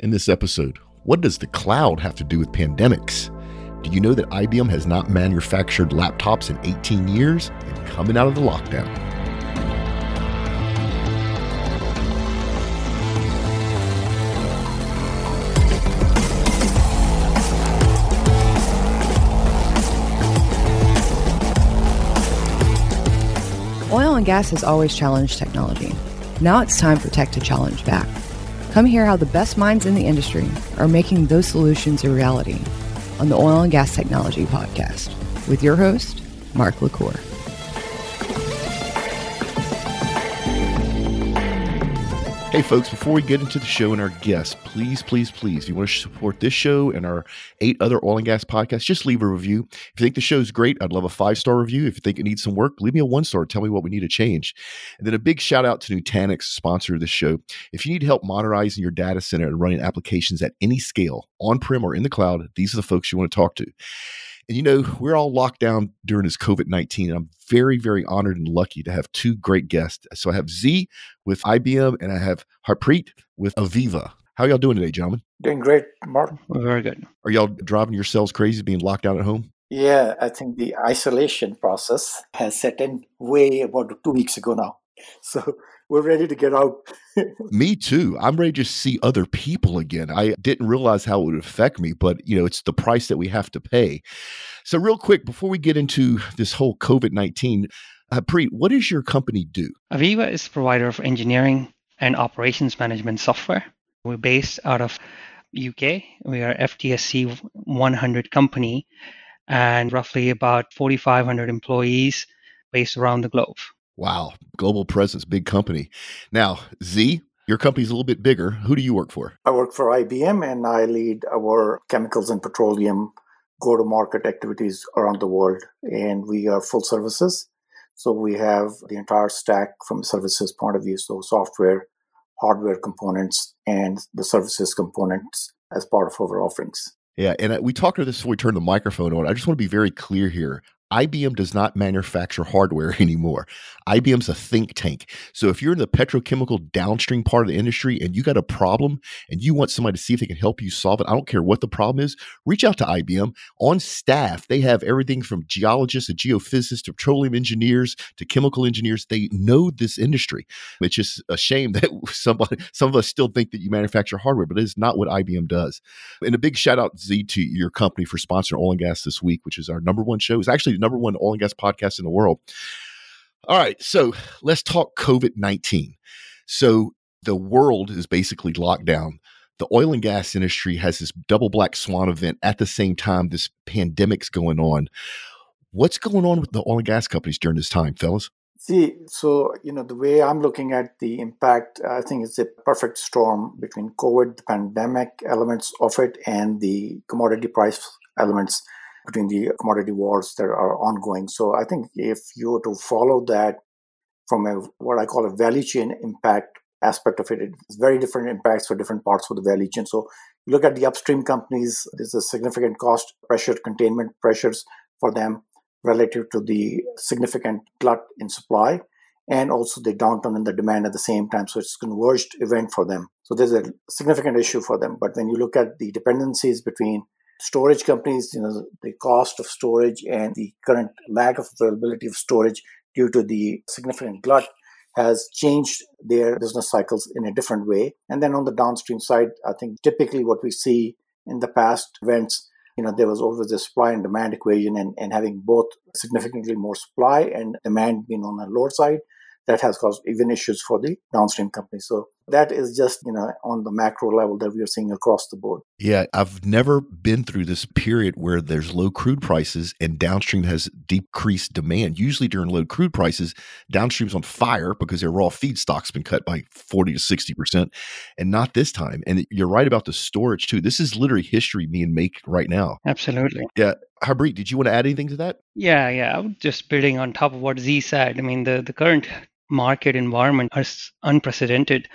In this episode, what does the cloud have to do with pandemics? Do you know that IBM has not manufactured laptops in 18 years and coming out of the lockdown? Oil and gas has always challenged technology. Now it's time for tech to challenge back. Come hear how the best minds in the industry are making those solutions a reality on the Oil and Gas Technology Podcast with your host, Mark LaCour. Hey, folks, before we get into the show and our guests, please, please, please, if you want to support this show and our eight other oil and gas podcasts, just leave a review. If you think the show's great, I'd love a five star review. If you think it needs some work, leave me a one star. Tell me what we need to change. And then a big shout out to Nutanix, sponsor of this show. If you need help modernizing your data center and running applications at any scale, on prem or in the cloud, these are the folks you want to talk to. And you know, we're all locked down during this COVID 19. And I'm very, very honored and lucky to have two great guests. So I have Z with IBM and I have Harpreet with AVEVA. How are y'all doing today, gentlemen? Doing great, Mark. Very good. Are y'all driving yourselves crazy being locked down at home? Yeah, I think the isolation process has set in way about two weeks ago now. So we're ready to get out. me too. I'm ready to see other people again. I didn't realize how it would affect me, but you know, it's the price that we have to pay. So, real quick, before we get into this whole COVID 19, uh, Preet, what does your company do? AVEVA is a provider of engineering and operations management software. We're based out of UK. We are FTSE 100 company and roughly about 4,500 employees based around the globe. Wow, global presence, big company. Now, Z, your company's a little bit bigger. Who do you work for? I work for IBM and I lead our chemicals and petroleum go to market activities around the world. And we are full services. So we have the entire stack from a services point of view. So software, hardware components, and the services components as part of our offerings. Yeah, and uh, we talked about this before we turned the microphone on. I just want to be very clear here. IBM does not manufacture hardware anymore. IBM's a think tank. So if you're in the petrochemical downstream part of the industry and you got a problem and you want somebody to see if they can help you solve it, I don't care what the problem is, reach out to IBM. On staff, they have everything from geologists to geophysicists to petroleum engineers to chemical engineers. They know this industry. It's just a shame that somebody, some of us still think that you manufacture hardware, but it is not what IBM does. And a big shout out, Z, to your company for sponsoring Oil and Gas this week, which is our number one show. It's actually number one oil and gas podcast in the world. All right, so let's talk COVID 19. So the world is basically locked down. The oil and gas industry has this double black swan event at the same time this pandemic's going on. What's going on with the oil and gas companies during this time, fellas? See, so, you know, the way I'm looking at the impact, I think it's a perfect storm between COVID, the pandemic elements of it, and the commodity price elements between the commodity wars that are ongoing. So I think if you were to follow that from a what I call a value chain impact aspect of it, it's very different impacts for different parts of the value chain. So look at the upstream companies, there's a significant cost pressure, containment pressures for them relative to the significant glut in supply and also the downturn in the demand at the same time. So it's a converged event for them. So there's a significant issue for them. But when you look at the dependencies between storage companies, you know, the cost of storage and the current lack of availability of storage due to the significant glut has changed their business cycles in a different way. And then on the downstream side, I think typically what we see in the past events, you know, there was always a supply and demand equation and, and having both significantly more supply and demand being on the lower side, that has caused even issues for the downstream companies. So that is just you know on the macro level that we are seeing across the board yeah i've never been through this period where there's low crude prices and downstream has decreased demand usually during low crude prices downstream's on fire because their raw feedstock's been cut by 40 to 60 percent and not this time and you're right about the storage too this is literally history being made right now absolutely yeah Harpreet, did you want to add anything to that? Yeah, yeah. I was just building on top of what Z said. I mean, the, the current market environment is unprecedented.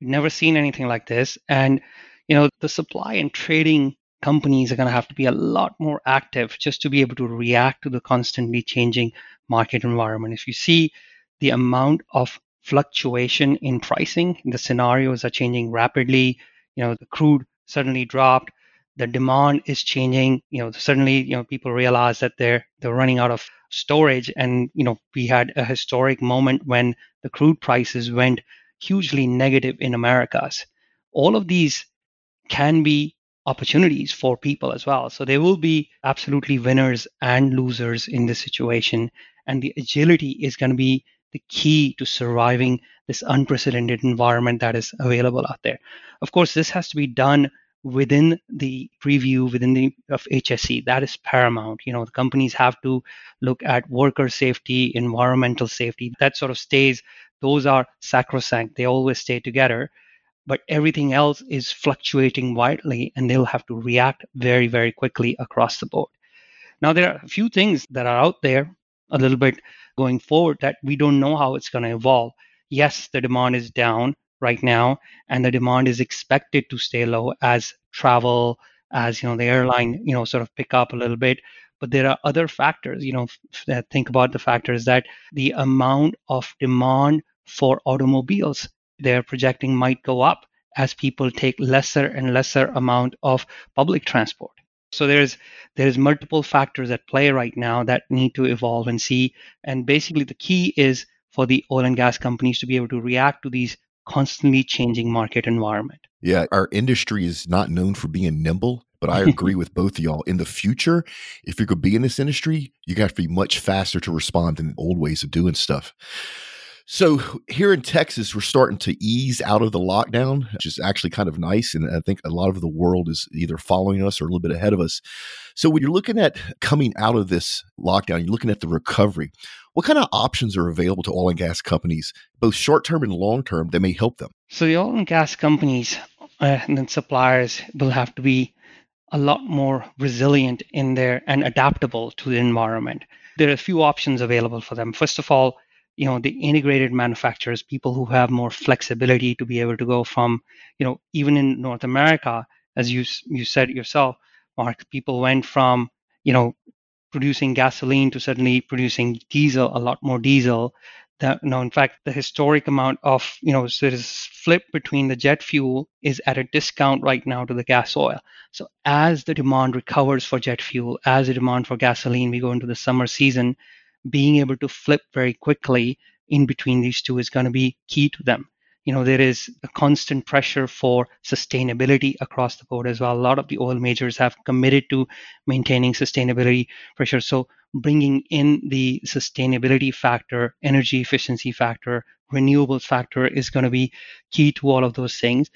Never seen anything like this. And, you know, the supply and trading companies are going to have to be a lot more active just to be able to react to the constantly changing market environment. If you see the amount of fluctuation in pricing, the scenarios are changing rapidly. you know the crude suddenly dropped the demand is changing you know suddenly you know people realize that they're they're running out of storage and you know we had a historic moment when the crude prices went hugely negative in americas all of these can be opportunities for people as well so there will be absolutely winners and losers in this situation and the agility is going to be the key to surviving this unprecedented environment that is available out there of course this has to be done within the preview within the of HSE. That is paramount. You know, the companies have to look at worker safety, environmental safety. That sort of stays. Those are sacrosanct. They always stay together. But everything else is fluctuating widely, and they'll have to react very, very quickly across the board. Now, there are a few things that are out there a little bit going forward that we don't know how it's going to evolve. Yes, the demand is down right now, and the demand is expected to stay low as travel, as you know, the airline, you know, sort of pick up a little bit. But there are other factors, you know, that think about the factors that the amount of demand for automobiles they're projecting might go up as people take lesser and lesser amount of public transport. So there's there's multiple factors at play right now that need to evolve and see. And basically the key is for the oil and gas companies to be able to react to these constantly changing market environment. Yeah, our industry is not known for being nimble, but I agree with both of y'all. In the future, if you're going to be in this industry, you got to be much faster to respond than old ways of doing stuff. So here in Texas, we're starting to ease out of the lockdown, which is actually kind of nice. And I think a lot of the world is either following us or a little bit ahead of us. So when you're looking at coming out of this lockdown, you're looking at the recovery. What kind of options are available to oil and gas companies, both short term and long term, that may help them? So the oil and gas companies uh, and suppliers will have to be a lot more resilient in there and adaptable to the environment. There are a few options available for them. First of all, you know the integrated manufacturers people who have more flexibility to be able to go from you know even in north america as you you said yourself mark people went from you know producing gasoline to suddenly producing diesel a lot more diesel. That no in fact the historic amount of you know so this flip between the jet fuel is at a discount right now to the gas oil. So as the demand recovers for jet fuel as the demand for gasoline we go into the summer season being able to flip very quickly in between these two is going to be key to them. You know, there is a constant pressure for sustainability across the board as well. A lot of the oil majors have committed to maintaining sustainability pressure. So, bringing in the sustainability factor, energy efficiency factor, renewables factor is going to be key to all of those things.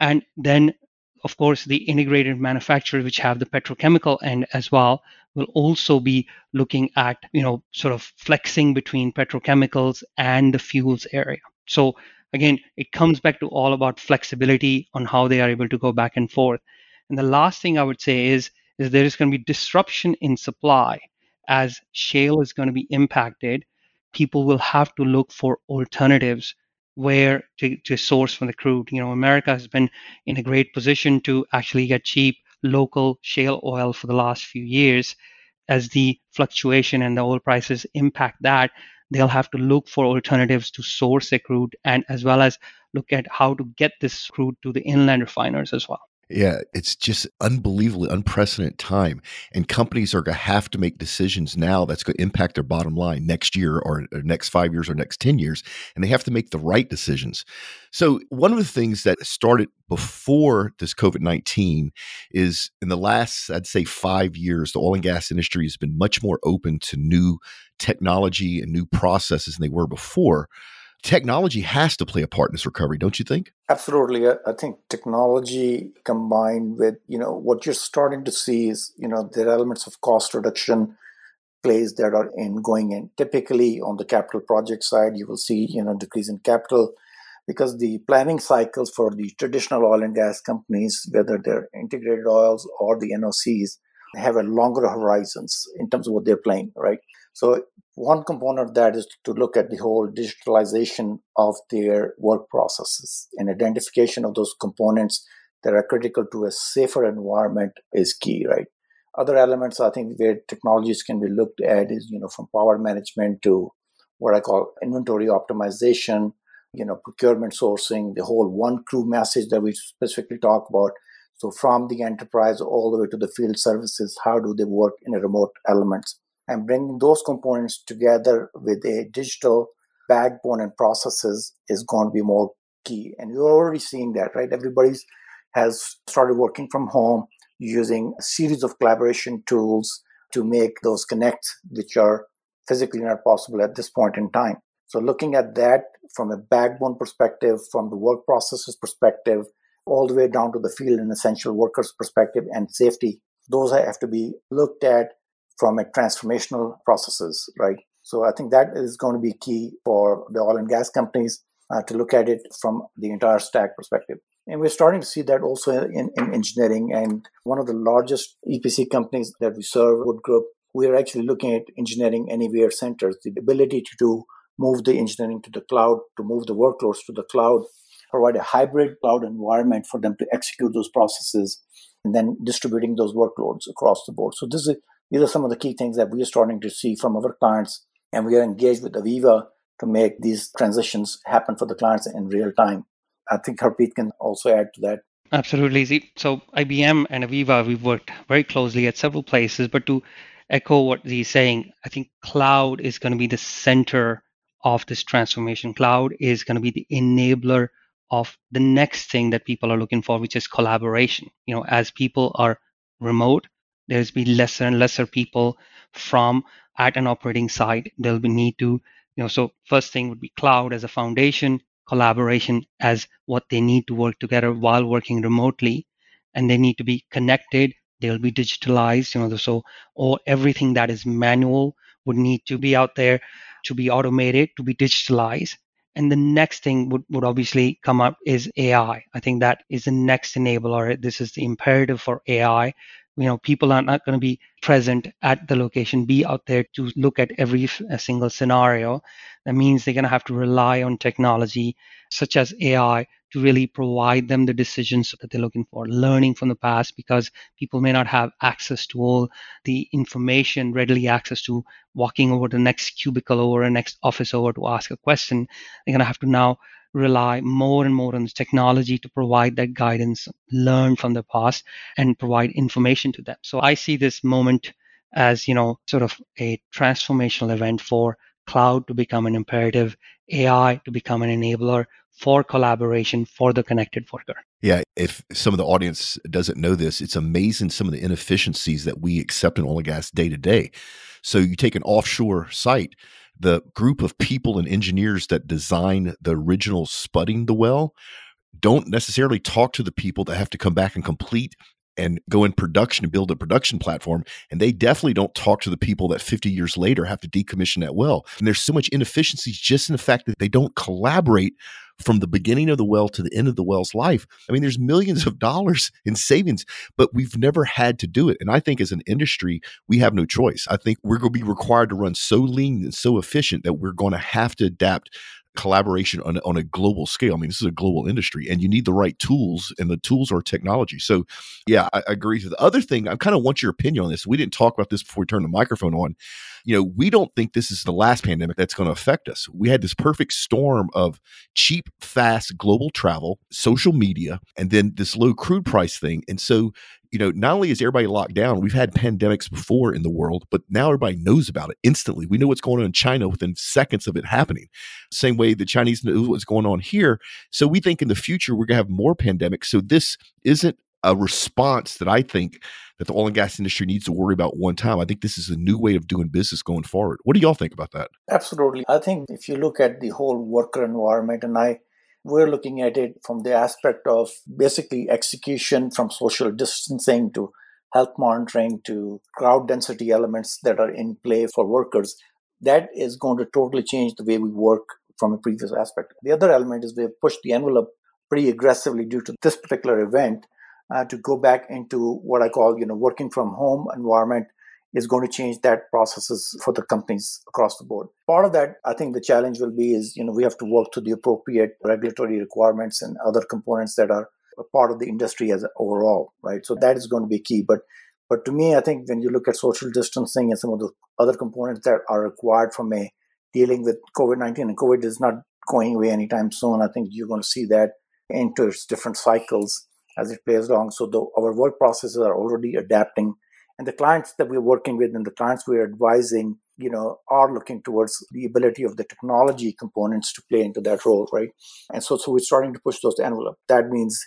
And then of course, the integrated manufacturers, which have the petrochemical end as well, will also be looking at, you know, sort of flexing between petrochemicals and the fuels area. So again, it comes back to all about flexibility on how they are able to go back and forth. And the last thing I would say is, is there is going to be disruption in supply as shale is going to be impacted. People will have to look for alternatives where to, to source from the crude. You know, America has been in a great position to actually get cheap local shale oil for the last few years. As the fluctuation and the oil prices impact that, they'll have to look for alternatives to source the crude and as well as look at how to get this crude to the inland refiners as well. Yeah, it's just unbelievably unprecedented time. And companies are going to have to make decisions now that's going to impact their bottom line next year or, or, next five years or next 10 years. And they have to make the right decisions. So, one of the things that started before this COVID 19 is in the last, I'd say, five years, the oil and gas industry has been much more open to new technology and new processes than they were before technology has to play a part in this recovery, don't you think? Absolutely. I think technology combined with, you know, what you're starting to see is, you know, there are elements of cost reduction plays that are in going in. Typically on the capital project side, you will see, you know, decrease in capital because the planning cycles for the traditional oil and gas companies, whether they're integrated oils or the NOCs, have a longer horizons in terms of what they're playing, right? So one component of that is to look at the whole digitalization of their work processes and identification of those components that are critical to a safer environment is key, right? Other elements I think where technologies can be looked at is, you know, from power management to what I call inventory optimization, you know, procurement sourcing, the whole one crew message that we specifically talk about. So from the enterprise all the way to the field services, how do they work in a remote elements? And bringing those components together with a digital backbone and processes is going to be more key. And we're already seeing that, right? Everybody's has started working from home using a series of collaboration tools to make those connects, which are physically not possible at this point in time. So, looking at that from a backbone perspective, from the work processes perspective, all the way down to the field and essential workers perspective and safety, those have to be looked at from a transformational processes, right? So, I think that is going to be key for the oil and gas companies uh, to look at it from the entire stack perspective. And we're starting to see that also in, in engineering. And one of the largest EPC companies that we serve, Wood Group, we're actually looking at engineering anywhere centers, the ability to do, move the engineering to the cloud, to move the workloads to the cloud, provide a hybrid cloud environment for them to execute those processes, and then distributing those workloads across the board. So this is these are some of the key things that we are starting to see from our clients, and we are engaged with AVEVA to make these transitions happen for the clients in real time. I think Harpreet can also add to that. Absolutely. So IBM and AVEVA, we've worked very closely at several places, but to echo what he's saying, I think cloud is going to be the center of this transformation. Cloud is going to be the enabler of the next thing that people are looking for, which is collaboration. You know, as people are remote, there's be lesser and lesser people from at an operating site. There'll be need to, you know, so first thing would be cloud as a foundation, collaboration as what they need to work together while working remotely, and they need to be connected. They'll be digitalized you know so or everything that is manual would need to be out there to be automated to be digitalized. And the next thing would, would obviously come up is ai i. Think that is the next enabler. This is the imperative for ai you know people are not going to be present at the location be out there to look at every uh, single scenario that means they're going to have to rely on technology such as ai to really provide them the decisions that they're looking for, learning from the past, because people may not have access to all the information readily access to walking over the next cubicle over a next office over to ask a question. They're going to have to now rely more and more on the technology to provide that guidance, learn from the past, and provide information to them. So I see this moment as, you know, sort of a transformational event for cloud to become an imperative, AI to become an enabler for collaboration for the connected worker. Yeah, if some of the audience doesn't know this, it's amazing some of the inefficiencies that we accept in oil and gas day to day. So you take an offshore site, the group of people and engineers that design the original spudding the well don't necessarily talk to the people that have to come back and complete and go in production and build a production platform. And they definitely don't talk to the people that 50 years later have to decommission that well. And there's so much inefficiencies just in the fact that they don't collaborate from the beginning of the well to the end of the well's life. I mean, there's millions of dollars in savings, but we've never had to do it. And I think as an industry, we have no choice. I think we're going to be required to run so lean and so efficient that we're going to have to adapt collaboration on, on a global scale. I mean, this is a global industry and you need the right tools and the tools are technology. So yeah, I, I agree. The other thing, I kind of want your opinion on this. We didn't talk about this before we turned the microphone on. You know, we don't think this is the last pandemic that's going to affect us. We had this perfect storm of cheap, fast global travel, social media, and then this low crude price thing. And so you know, not only is everybody locked down, we've had pandemics mm-hmm. before in the world, but now everybody knows about it instantly. We know what's going on in China within seconds of it happening. Same way the Chinese know what's going on here. So we think in the future we're going to have more pandemics. So this isn't a response that I think that the oil and gas industry needs to worry about one time. I think this is a new way of doing business going forward. What do y'all think about that? Absolutely. I think if you look at the whole worker environment, and I we're looking at it from the aspect of basically execution from social distancing to health monitoring to crowd density elements that are in play for workers. That is going to totally change the way we work from a previous aspect. The other element is we've pushed the envelope pretty aggressively due to this particular event uh, to go back into what I call, you know, working from home environment is going to change that processes for the companies across the board. Part of that, I think the challenge will be is, you know, we have to work to the appropriate regulatory requirements and other components that are part of the industry as overall, right? So that is going to be key. But but to me, I think when you look at social distancing and some of the other components that are required from a dealing with COVID 19, and COVID is not going away anytime soon. I think you're going to see that into its different cycles as it plays along. So the, our work processes are already adapting, and the clients that we're working with and the clients we're advising, you know, are looking towards the ability of the technology components to play into that role, right? And so, so we're starting to push those envelope. That means,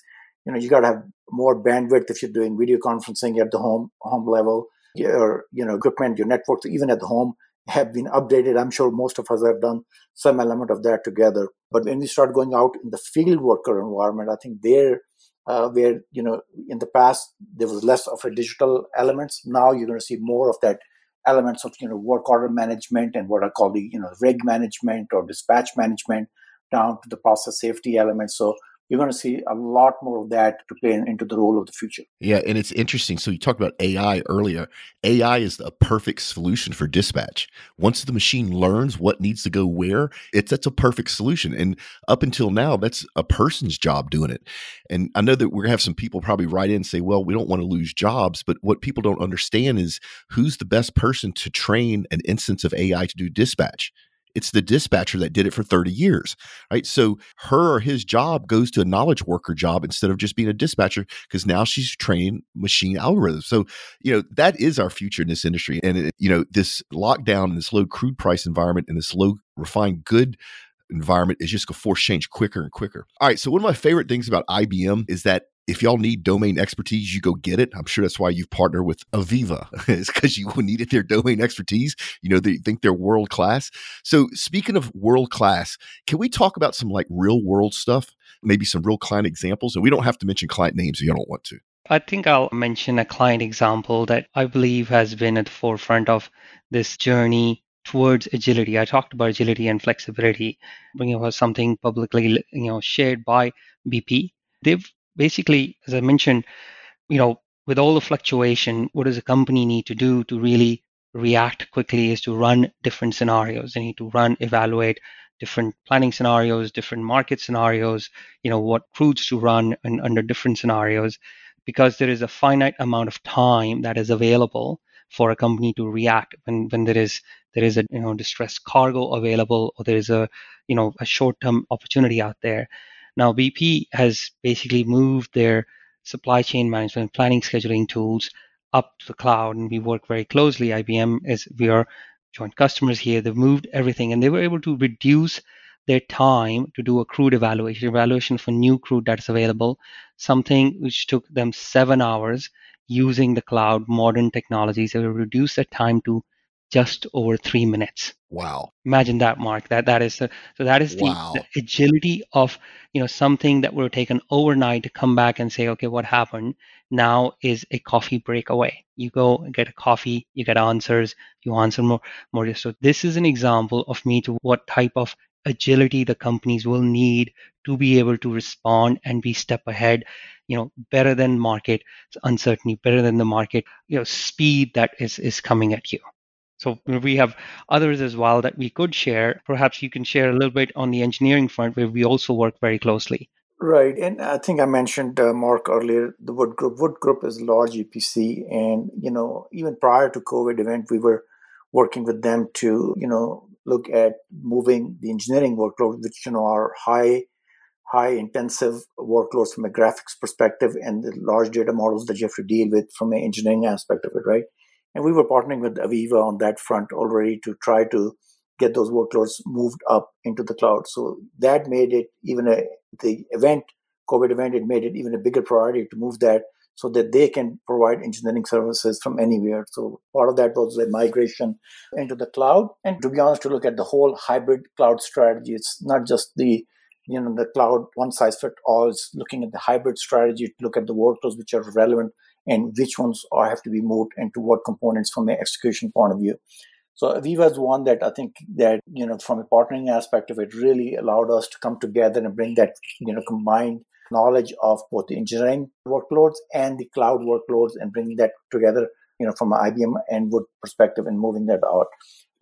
you know, you got to have more bandwidth if you're doing video conferencing at the home home level. Your, you know, equipment, your network, even at the home, have been updated. I'm sure most of us have done some element of that together. But when we start going out in the field worker environment, I think there, uh, where you know, in the past there was less of a digital elements. Now you're going to see more of that elements of you know work order management and what I call the you know rig management or dispatch management down to the process safety elements. So you're going to see a lot more of that to play into the role of the future. Yeah, and it's interesting. So you talked about AI earlier. AI is a perfect solution for dispatch. Once the machine learns what needs to go where, it's that's a perfect solution. And up until now, that's a person's job doing it. And I know that we're gonna have some people probably write in and say, "Well, we don't want to lose jobs," but what people don't understand is who's the best person to train an instance of AI to do dispatch it's the dispatcher that did it for 30 years, right? So her or his job goes to a knowledge worker job instead of just being a dispatcher because now she's training machine algorithms. So, you know, that is our future in this industry. And, it, you know, this lockdown and this low crude price environment and this low refined good environment is just going to force change quicker and quicker. All right. So, one of my favorite things about IBM is that if y'all need domain expertise, you go get it. I'm sure that's why you've partnered with AVEVA. it's because you needed their domain expertise. You know, they think they're world class. So, speaking of world class, can we talk about some like real world stuff? Maybe some real client examples? And we don't have to mention client names if you don't want to. I think I'll mention a client example that I believe has been at the forefront of this journey towards agility. I talked about agility and flexibility, bringing about something publicly, you know, shared by BP. They've basically, as I mentioned, you know, with all the fluctuation, what does a company need to do to really react quickly is to run different scenarios. They need to run, evaluate different planning scenarios, different market scenarios, you know, what crudes to run and under different scenarios, because there is a finite amount of time that is available for a company to react when, when there is there is a you know distressed cargo available or there is a you know a short-term opportunity out there now, BP has basically moved their supply chain management planning scheduling tools up to the cloud, and we work very closely. IBM is we are joint customers here. They've moved everything, and they were able to reduce their time to do a crude evaluation, evaluation for new crude that is available, something which took them seven hours using the cloud, modern technologies. They will reduce their time to just over three minutes. Wow! Imagine that, Mark. That that is the, so that is the, wow. the, agility of you know something that would have taken overnight to come back and say, okay, what happened? Now is a coffee break away. You go get a coffee, you get answers, you answer more more. So this is an example of me to what type of agility the companies will need to be able to respond and be step ahead you know better than market uncertainty better than the market you know speed that is is coming at you so we have others as well that we could share. Perhaps you can share a little bit on the engineering front where we also work very closely. Right. And I think I mentioned uh, Mark earlier, the Wood Group. Wood Group is a large EPC. And, you know, even prior to COVID event, we were working with them to, you know, look at moving the engineering workload, which, you know, are high, high intensive workloads from a graphics perspective and the large data models that you have to deal with from an engineering aspect of it, right? And we were partnering with AVEVA on that front already to try to get those workloads moved up into the cloud. So that made it even a the event, COVID event, it made it even a bigger priority to move that so that they can provide engineering services from anywhere. So part of that was the migration into the cloud. And to be honest, to look at the whole hybrid cloud strategy, it's not just the you know the cloud one size fit all. It's looking at the hybrid strategy to look at the workloads which are relevant and which ones are have to be moved into what components from an execution point of view. So AVEVA is one that I think that you know from a partnering aspect of it really allowed us to come together and bring that you know combined knowledge of both the engineering workloads and the cloud workloads and bringing that together you know from an IBM and Wood perspective and moving that out.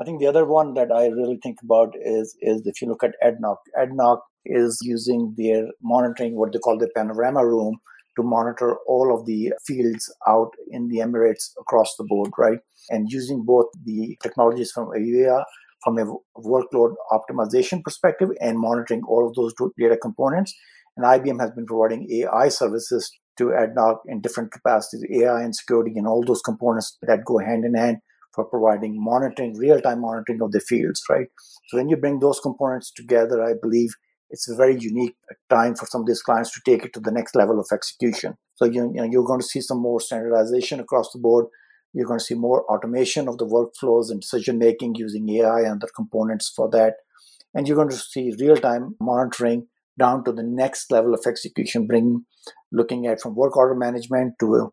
I think the other one that I really think about is is if you look at ADNOC, ADNOC is using their monitoring what they call the panorama room to monitor all of the fields out in the Emirates across the board, right? And using both the technologies from AVEVA from a workload optimization perspective and monitoring all of those data components. And IBM has been providing AI services to ADNOC in different capacities, AI and security and all those components that go hand in hand for providing monitoring, real-time monitoring of the fields, right? So when you bring those components together, I believe it's a very unique time for some of these clients to take it to the next level of execution. So you, you know, you're going to see some more standardization across the board. You're going to see more automation of the workflows and decision making using AI and other components for that. And you're going to see real-time monitoring down to the next level of execution, bringing looking at from work order management to uh,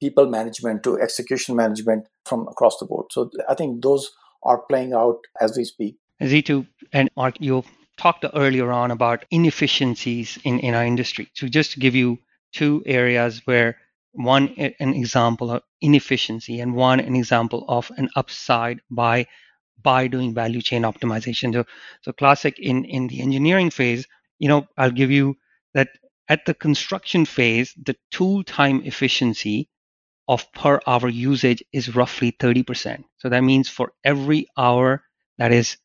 people management to execution management from across the board. So I think those are playing out as we speak. Zitu and Mark, you talked earlier on about inefficiencies in, in our industry. So just to give you two areas where one an example of inefficiency and one an example of an upside by by doing value chain optimization. So, so classic in in the engineering phase, you know, I'll give you that at the construction phase, the tool time efficiency of per hour usage is roughly 30%. So that means for every hour that is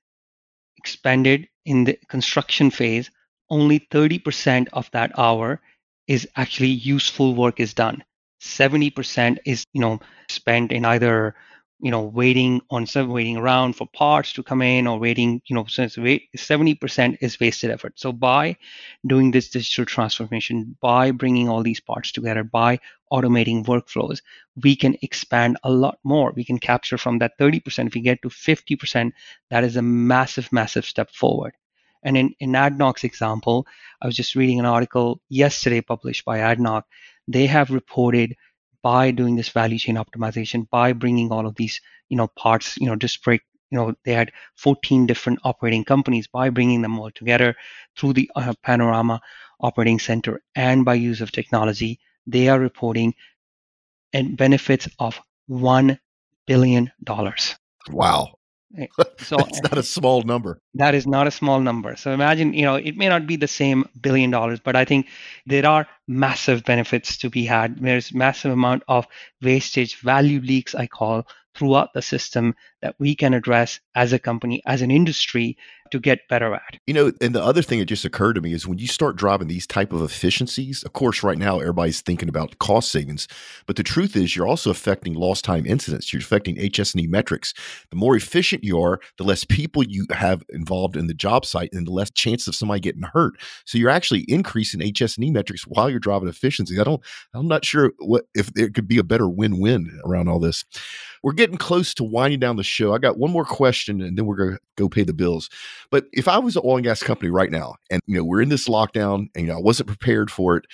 expended in the construction phase, only 30% of that hour is actually useful work is done. 70% is, you know, spent in either you know waiting on some waiting around for parts to come in or waiting you know since wait 70% is wasted effort. So by doing this digital transformation by bringing all these parts together by automating workflows we can expand a lot more. We can capture from that 30% if we get to 50% that is a massive massive step forward. And in, in ADNOC's example, I was just reading an article yesterday published by ADNOC. They have reported by doing this value chain optimization, by bringing all of these, you know, parts, you know, disparate, you know, they had 14 different operating companies. By bringing them all together through the uh, Panorama Operating Center and by use of technology, they are reporting and benefits of one billion dollars. Wow. Eh, so it's not a small number. That is not a small number. So imagine, you know, it may not be the same billion dollars, but I think there are massive benefits to be had. There's massive amount of wastage, value leaks, I call, throughout the system that we can address as a company, as an industry to get better at. You know, and the other thing that just occurred to me is when you start driving these type of efficiencies, of course, right now everybody's thinking about cost savings, but the truth is you're also affecting lost time incidents. You're affecting HS&E metrics. The more efficient you are, the less people you have involved in the job site and the less chance of somebody getting hurt. So you're actually increasing HS&E metrics while you're driving efficiency. I don't I'm not sure what if there could be a better win-win around all this. We're getting close to winding down the show. I got one more question and then we're going to go pay the bills. But if I was an oil and gas company right now and you know we're in this lockdown and you know I wasn't prepared for it,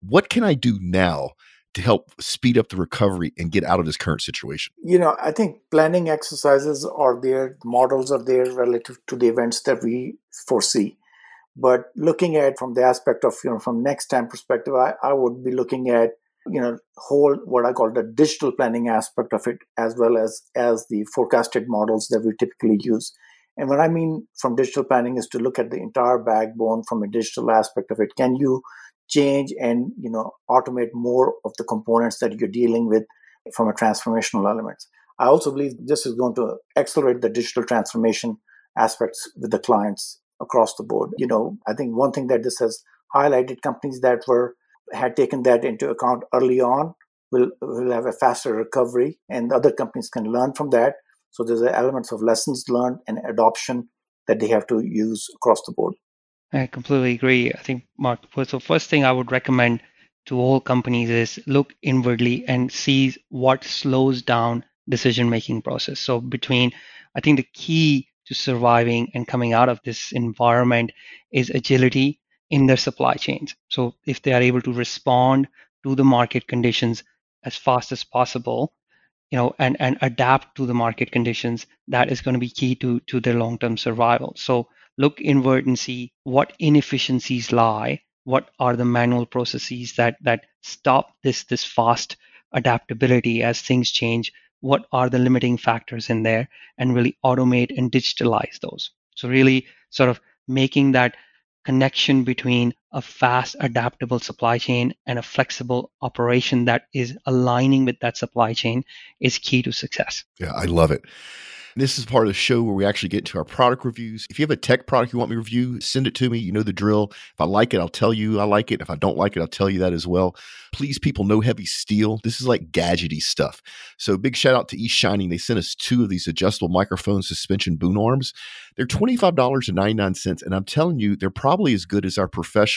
what can I do now to help speed up the recovery and get out of this current situation? You know, I think planning exercises are there, models are there relative to the events that we foresee. But looking at from the aspect of, you know, from next time perspective, I, I would be looking at you know whole what i call the digital planning aspect of it as well as as the forecasted models that we typically use and what i mean from digital planning is to look at the entire backbone from a digital aspect of it. Can you change and you know automate more of the components that you're dealing with from a transformational element? I also believe this is going to accelerate the digital transformation aspects with the clients across the board. You know i think one thing that this has highlighted companies that were had taken that into account early on will will have a faster recovery and other companies can learn from that so there's elements of lessons learned and adoption that they have to use across the board. I completely agree. I think mark so first thing i would recommend to all companies is look inwardly and see what slows down decision making process. So between i think the key to surviving and coming out of this environment is agility in their supply chains. So if they are able to respond to the market conditions as fast as possible, you know, and, and adapt to the market conditions, that is going to be key to, to their long-term survival. So look inward and see what inefficiencies lie, what are the manual processes that that stop this this fast adaptability as things change, what are the limiting factors in there, and really automate and digitalize those. So really sort of making that connection between a fast, adaptable supply chain and a flexible operation that is aligning with that supply chain is key to success. Yeah, I love it. This is part of the show where we actually get into our product reviews. If you have a tech product you want me to review, send it to me. You know the drill. If I like it, I'll tell you I like it. If I don't like it, I'll tell you that as well. Please, people, no heavy steel. This is like gadgety stuff. So big shout out to East Shining. They sent us two of these adjustable microphone suspension boom arms. They're $25.99. And I'm telling you, they're probably as good as our professional,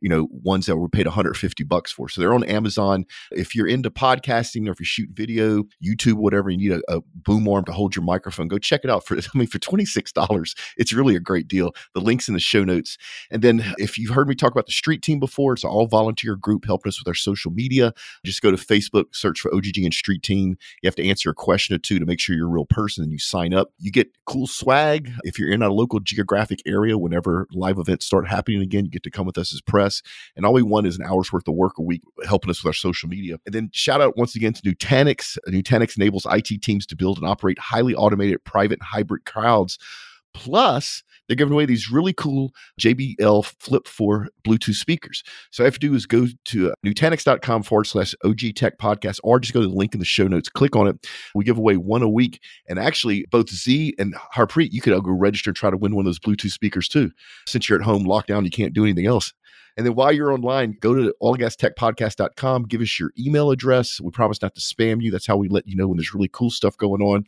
you know, ones that were paid 150 bucks for. So they're on Amazon. If you're into podcasting or if you shoot video, YouTube, whatever, you need a, a boom arm to hold your microphone, go check it out for, I mean, for $26, it's really a great deal. The link's in the show notes. And then if you've heard me talk about the street team before, it's an all volunteer group helping us with our social media. Just go to Facebook, search for OGG and street team. You have to answer a question or two to make sure you're a real person and you sign up. You get cool swag if you're in a local geographic area, whenever live events start happening again, you get to come with us as press. And all we want is an hour's worth of work a week helping us with our social media. And then shout out once again to Nutanix. Nutanix enables IT teams to build and operate highly automated private hybrid clouds. Plus, they're giving away these really cool JBL Flip 4 Bluetooth speakers. So all you have to do is go to uh, Nutanix.com forward slash OG Tech Podcast or just go to the link in the show notes, click on it. We give away one a week. And actually, both Z and Harpreet, you could go register and try to win one of those Bluetooth speakers too. Since you're at home, locked down, you can't do anything else. And then while you're online, go to oilgasTechPodcast.com, give us your email address. We promise not to spam you. That's how we let you know when there's really cool stuff going on.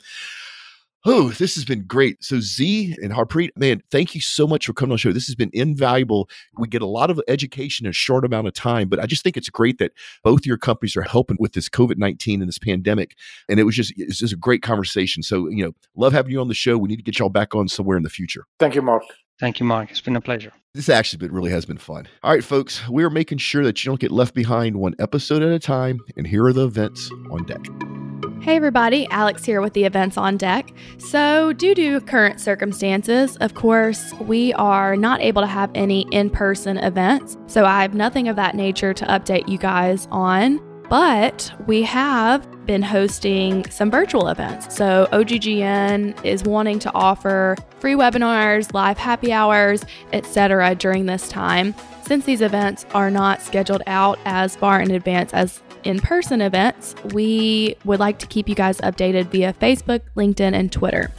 Oh, this has been great. So, Z and Harpreet, man, thank you so much for coming on the show. This has been invaluable. We get a lot of education in a short amount of time, but I just think it's great that both your companies are helping with this COVID 19 and this pandemic. And it was just, it's just a great conversation. So, you know, love having you on the show. We need to get y'all back on somewhere in the future. Thank you, Mark. Thank you, Mark. It's been a pleasure. This actually been, really has been fun. All right, folks, we are making sure that you don't get left behind one episode at a time. And here are the events on deck. Hey everybody, Alex here with the events on deck. So, due to current circumstances, of course, we are not able to have any in person events. So, I have nothing of that nature to update you guys on. But we have been hosting some virtual events. So, OGGN is wanting to offer free webinars, live happy hours, etc. during this time. Since these events are not scheduled out as far in advance as in person events, we would like to keep you guys updated via Facebook, LinkedIn, and Twitter.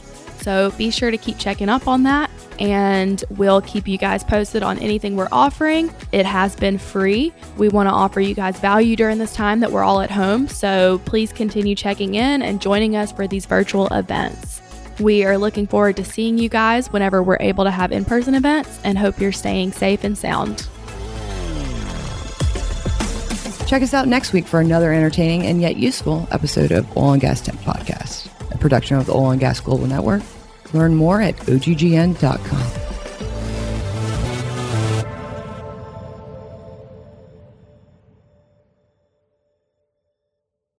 So be sure to keep checking up on that, and we'll keep you guys posted on anything we're offering. It has been free. We want to offer you guys value during this time that we're all at home. So please continue checking in and joining us for these virtual events. We are looking forward to seeing you guys whenever we're able to have in person events and hope you're staying safe and sound. Check us out next week for another entertaining and yet useful episode of Oil and Gas Tech Podcast, a production of the Oil and Gas Global Network. Learn more at oggn.com.